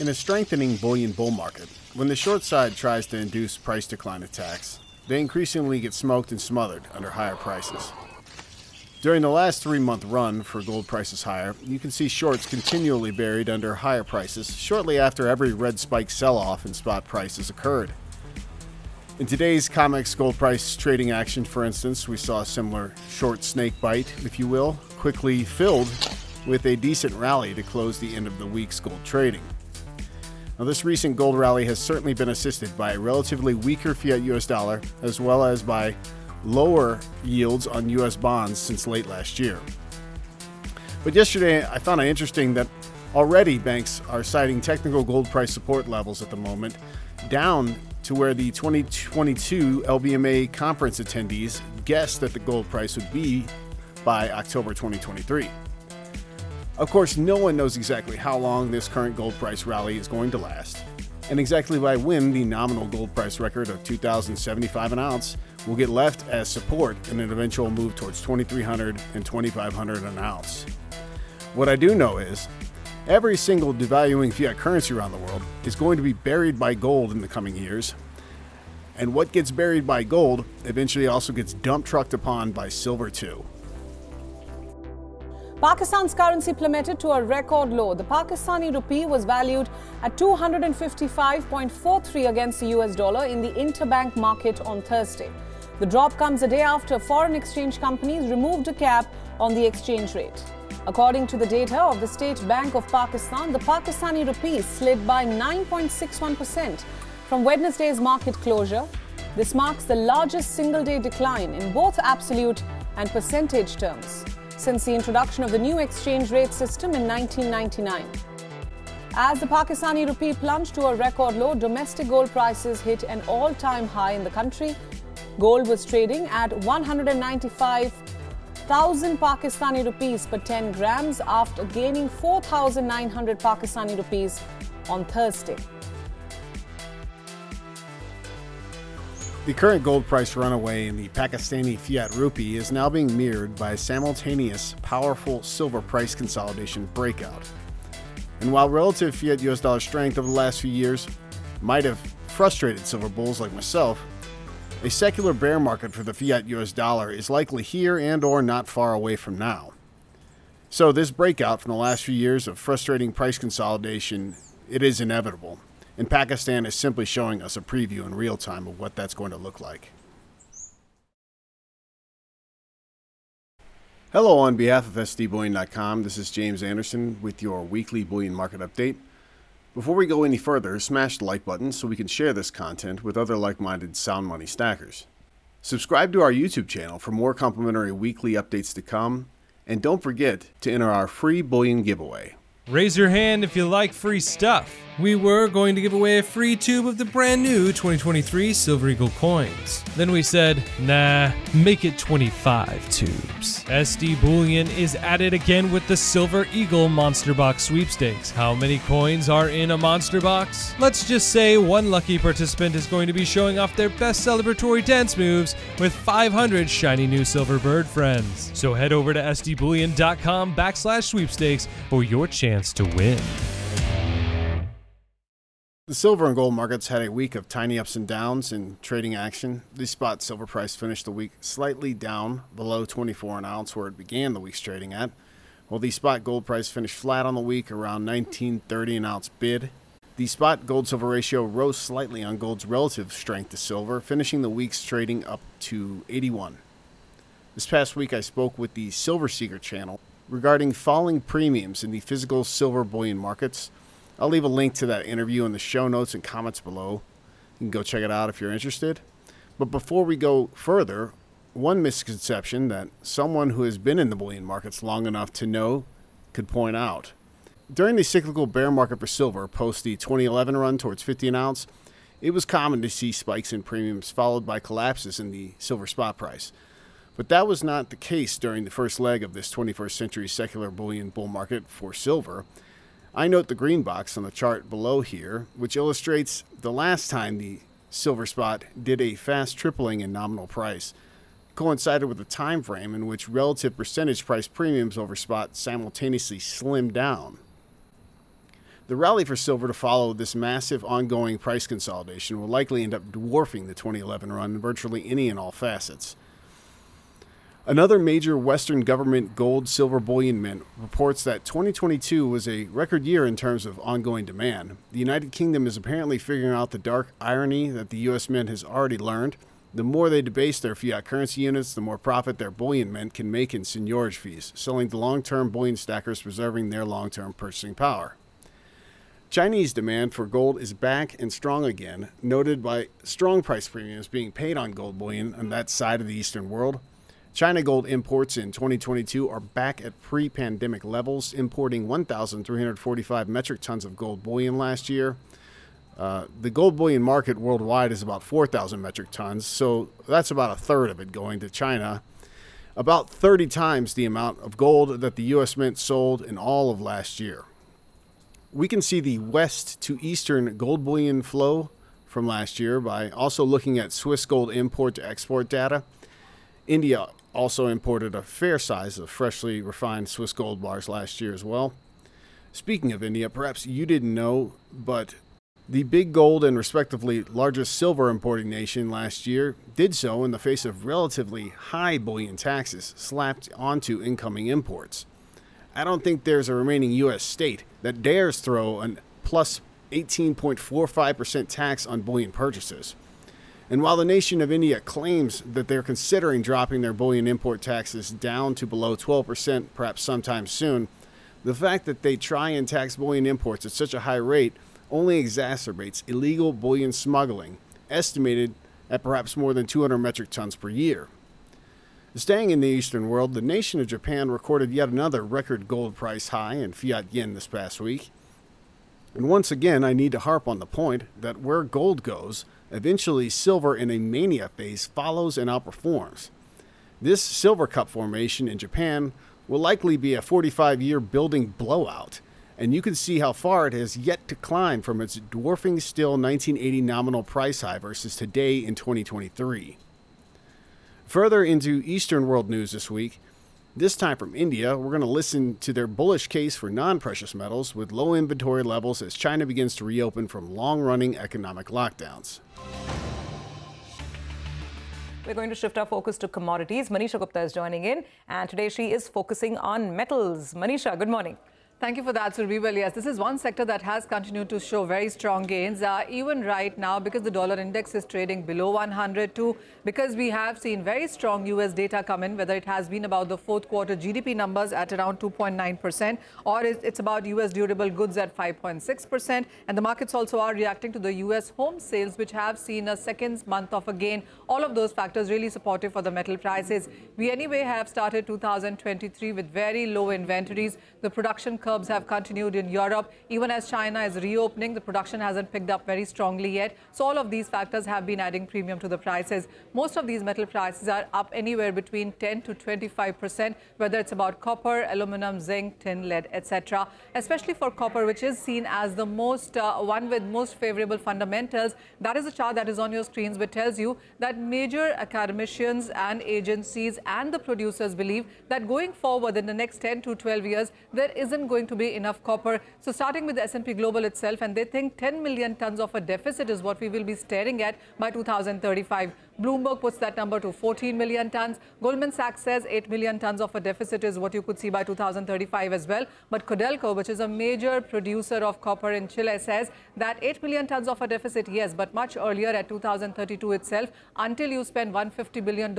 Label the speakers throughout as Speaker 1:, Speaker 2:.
Speaker 1: In a strengthening bullion bull market, when the short side tries to induce price decline attacks, they increasingly get smoked and smothered under higher prices. During the last three month run for gold prices higher, you can see shorts continually buried under higher prices shortly after every red spike sell off in spot prices occurred. In today's COMEX gold price trading action, for instance, we saw a similar short snake bite, if you will, quickly filled with a decent rally to close the end of the week's gold trading. Now, this recent gold rally has certainly been assisted by a relatively weaker fiat US dollar, as well as by lower yields on US bonds since late last year. But yesterday, I found it interesting that already banks are citing technical gold price support levels at the moment down to where the 2022 LBMA conference attendees guessed that the gold price would be by October 2023. Of course, no one knows exactly how long this current gold price rally is going to last, and exactly by when the nominal gold price record of 2075 an ounce will get left as support in an eventual move towards 2300 and 2500 an ounce. What I do know is every single devaluing fiat currency around the world is going to be buried by gold in the coming years. And what gets buried by gold eventually also gets dump trucked upon by silver too.
Speaker 2: Pakistan's currency plummeted to a record low. The Pakistani rupee was valued at 255.43 against the US dollar in the interbank market on Thursday. The drop comes a day after foreign exchange companies removed a cap on the exchange rate. According to the data of the State Bank of Pakistan, the Pakistani rupee slid by 9.61% from Wednesday's market closure. This marks the largest single day decline in both absolute and percentage terms since the introduction of the new exchange rate system in 1999. As the Pakistani rupee plunged to a record low, domestic gold prices hit an all time high in the country. Gold was trading at 195,000 Pakistani rupees per 10 grams after gaining 4,900 Pakistani rupees on Thursday.
Speaker 1: The current gold price runaway in the Pakistani fiat rupee is now being mirrored by a simultaneous, powerful silver price consolidation breakout. And while relative fiat US dollar strength over the last few years might have frustrated silver bulls like myself, a secular bear market for the fiat US dollar is likely here and or not far away from now. So this breakout from the last few years of frustrating price consolidation, it is inevitable and Pakistan is simply showing us a preview in real time of what that's going to look like. Hello, on behalf of SDBullion.com, this is James Anderson with your weekly bullion market update. Before we go any further, smash the like button so we can share this content with other like minded sound money stackers. Subscribe to our YouTube channel for more complimentary weekly updates to come, and don't forget to enter our free bullion giveaway.
Speaker 3: Raise your hand if you like free stuff we were going to give away a free tube of the brand new 2023 Silver Eagle coins. Then we said, nah, make it 25 tubes. SD Bullion is at it again with the Silver Eagle Monster Box sweepstakes. How many coins are in a Monster Box? Let's just say one lucky participant is going to be showing off their best celebratory dance moves with 500 shiny new Silver Bird friends. So head over to sdbullion.com backslash sweepstakes for your chance to win.
Speaker 1: The silver and gold markets had a week of tiny ups and downs in trading action. The spot silver price finished the week slightly down below 24 an ounce where it began the week's trading at, while the spot gold price finished flat on the week around 1930 an ounce bid. The spot gold silver ratio rose slightly on gold's relative strength to silver, finishing the week's trading up to 81. This past week, I spoke with the Silver Seeker channel regarding falling premiums in the physical silver bullion markets I'll leave a link to that interview in the show notes and comments below. You can go check it out if you're interested. But before we go further, one misconception that someone who has been in the bullion markets long enough to know could point out. During the cyclical bear market for silver post the 2011 run towards 50 an ounce, it was common to see spikes in premiums followed by collapses in the silver spot price. But that was not the case during the first leg of this 21st century secular bullion bull market for silver, I note the green box on the chart below here, which illustrates the last time the silver spot did a fast tripling in nominal price coincided with a time frame in which relative percentage price premiums over spot simultaneously slimmed down. The rally for silver to follow this massive ongoing price consolidation will likely end up dwarfing the 2011 run in virtually any and all facets. Another major Western government gold silver bullion mint reports that 2022 was a record year in terms of ongoing demand. The United Kingdom is apparently figuring out the dark irony that the US Mint has already learned. The more they debase their fiat currency units, the more profit their bullion mint can make in seigniorage fees, selling to long term bullion stackers, preserving their long term purchasing power. Chinese demand for gold is back and strong again, noted by strong price premiums being paid on gold bullion on that side of the Eastern world. China gold imports in 2022 are back at pre pandemic levels, importing 1,345 metric tons of gold bullion last year. Uh, the gold bullion market worldwide is about 4,000 metric tons, so that's about a third of it going to China. About 30 times the amount of gold that the U.S. Mint sold in all of last year. We can see the west to eastern gold bullion flow from last year by also looking at Swiss gold import to export data. India also imported a fair size of freshly refined Swiss gold bars last year as well. Speaking of India, perhaps you didn't know, but the big gold and respectively largest silver importing nation last year did so in the face of relatively high bullion taxes slapped onto incoming imports. I don't think there's a remaining U.S. state that dares throw a plus 18.45% tax on bullion purchases. And while the nation of India claims that they're considering dropping their bullion import taxes down to below 12% perhaps sometime soon, the fact that they try and tax bullion imports at such a high rate only exacerbates illegal bullion smuggling, estimated at perhaps more than 200 metric tons per year. Staying in the Eastern world, the nation of Japan recorded yet another record gold price high in fiat yen this past week. And once again, I need to harp on the point that where gold goes, eventually silver in a mania phase follows and outperforms. This silver cup formation in Japan will likely be a 45 year building blowout, and you can see how far it has yet to climb from its dwarfing still 1980 nominal price high versus today in 2023. Further into Eastern world news this week, this time from India, we're going to listen to their bullish case for non precious metals with low inventory levels as China begins to reopen from long running economic lockdowns.
Speaker 4: We're going to shift our focus to commodities. Manisha Gupta is joining in, and today she is focusing on metals. Manisha, good morning.
Speaker 5: Thank you for that, Surabhi. Well, yes, this is one sector that has continued to show very strong gains, uh, even right now because the dollar index is trading below 100 too, because we have seen very strong U.S. data come in, whether it has been about the fourth quarter GDP numbers at around 2.9% or it's about U.S. durable goods at 5.6%. And the markets also are reacting to the U.S. home sales, which have seen a second month of a gain. All of those factors really supportive for the metal prices. We anyway have started 2023 with very low inventories. The production curbs have continued in Europe. Even as China is reopening, the production hasn't picked up very strongly yet. So all of these factors have been adding premium to the prices. Most of these metal prices are up anywhere between 10 to 25 percent, whether it's about copper, aluminum, zinc, tin, lead, etc. Especially for copper, which is seen as the most uh, one with most favorable fundamentals. That is a chart that is on your screens, which tells you that major academicians and agencies and the producers believe that going forward in the next 10 to 12 years, there isn't going going to be enough copper. So starting with the S&P Global itself, and they think 10 million tons of a deficit is what we will be staring at by 2035. Bloomberg puts that number to 14 million tons. Goldman Sachs says 8 million tons of a deficit is what you could see by 2035 as well. But Codelco, which is a major producer of copper in Chile, says that 8 million tons of a deficit, yes, but much earlier at 2032 itself, until you spend $150 billion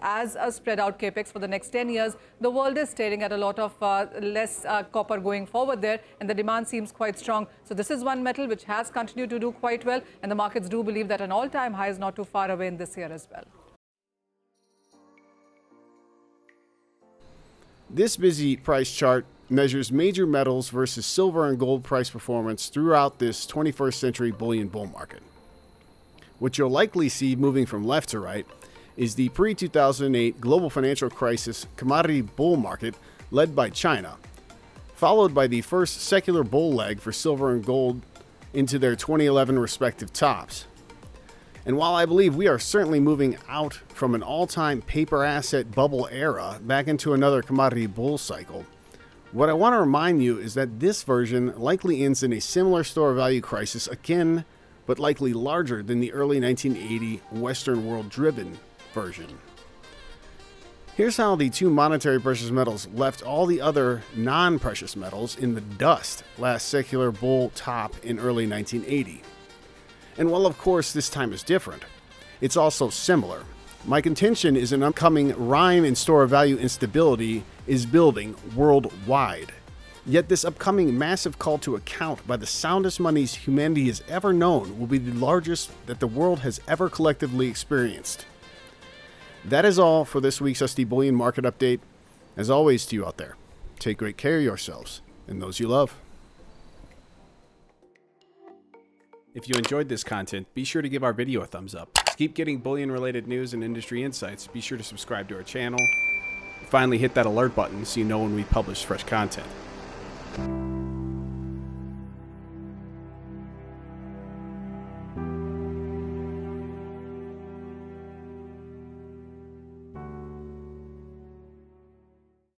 Speaker 5: as a spread out capex for the next 10 years, the world is staring at a lot of uh, less uh, copper going forward there, and the demand seems quite strong. So this is one metal which has continued to do quite well, and the markets do believe that an all-time high is not too far away in this year year as well.
Speaker 1: This busy price chart measures major metals versus silver and gold price performance throughout this 21st century bullion bull market. What you'll likely see moving from left to right is the pre 2008 global financial crisis commodity bull market led by China, followed by the first secular bull leg for silver and gold into their 2011 respective tops. And while I believe we are certainly moving out from an all time paper asset bubble era back into another commodity bull cycle, What I want to remind you is that this version likely ends in a similar store value crisis akin, but likely larger than the early 1980 Western world driven version. Here's how the two monetary precious metals left all the other non precious metals in the dust last secular bull top in early 1980. And while, of course, this time is different, it's also similar. My contention is an upcoming rhyme and store of value instability is building worldwide. Yet, this upcoming massive call to account by the soundest monies humanity has ever known will be the largest that the world has ever collectively experienced. That is all for this week's SD Bullion Market Update. As always, to you out there, take great care of yourselves and those you love. If you enjoyed this content, be sure to give our video a thumbs up. To keep getting bullion related news and industry insights, be sure to subscribe to our channel. Finally, hit that alert button so you know when we publish fresh content.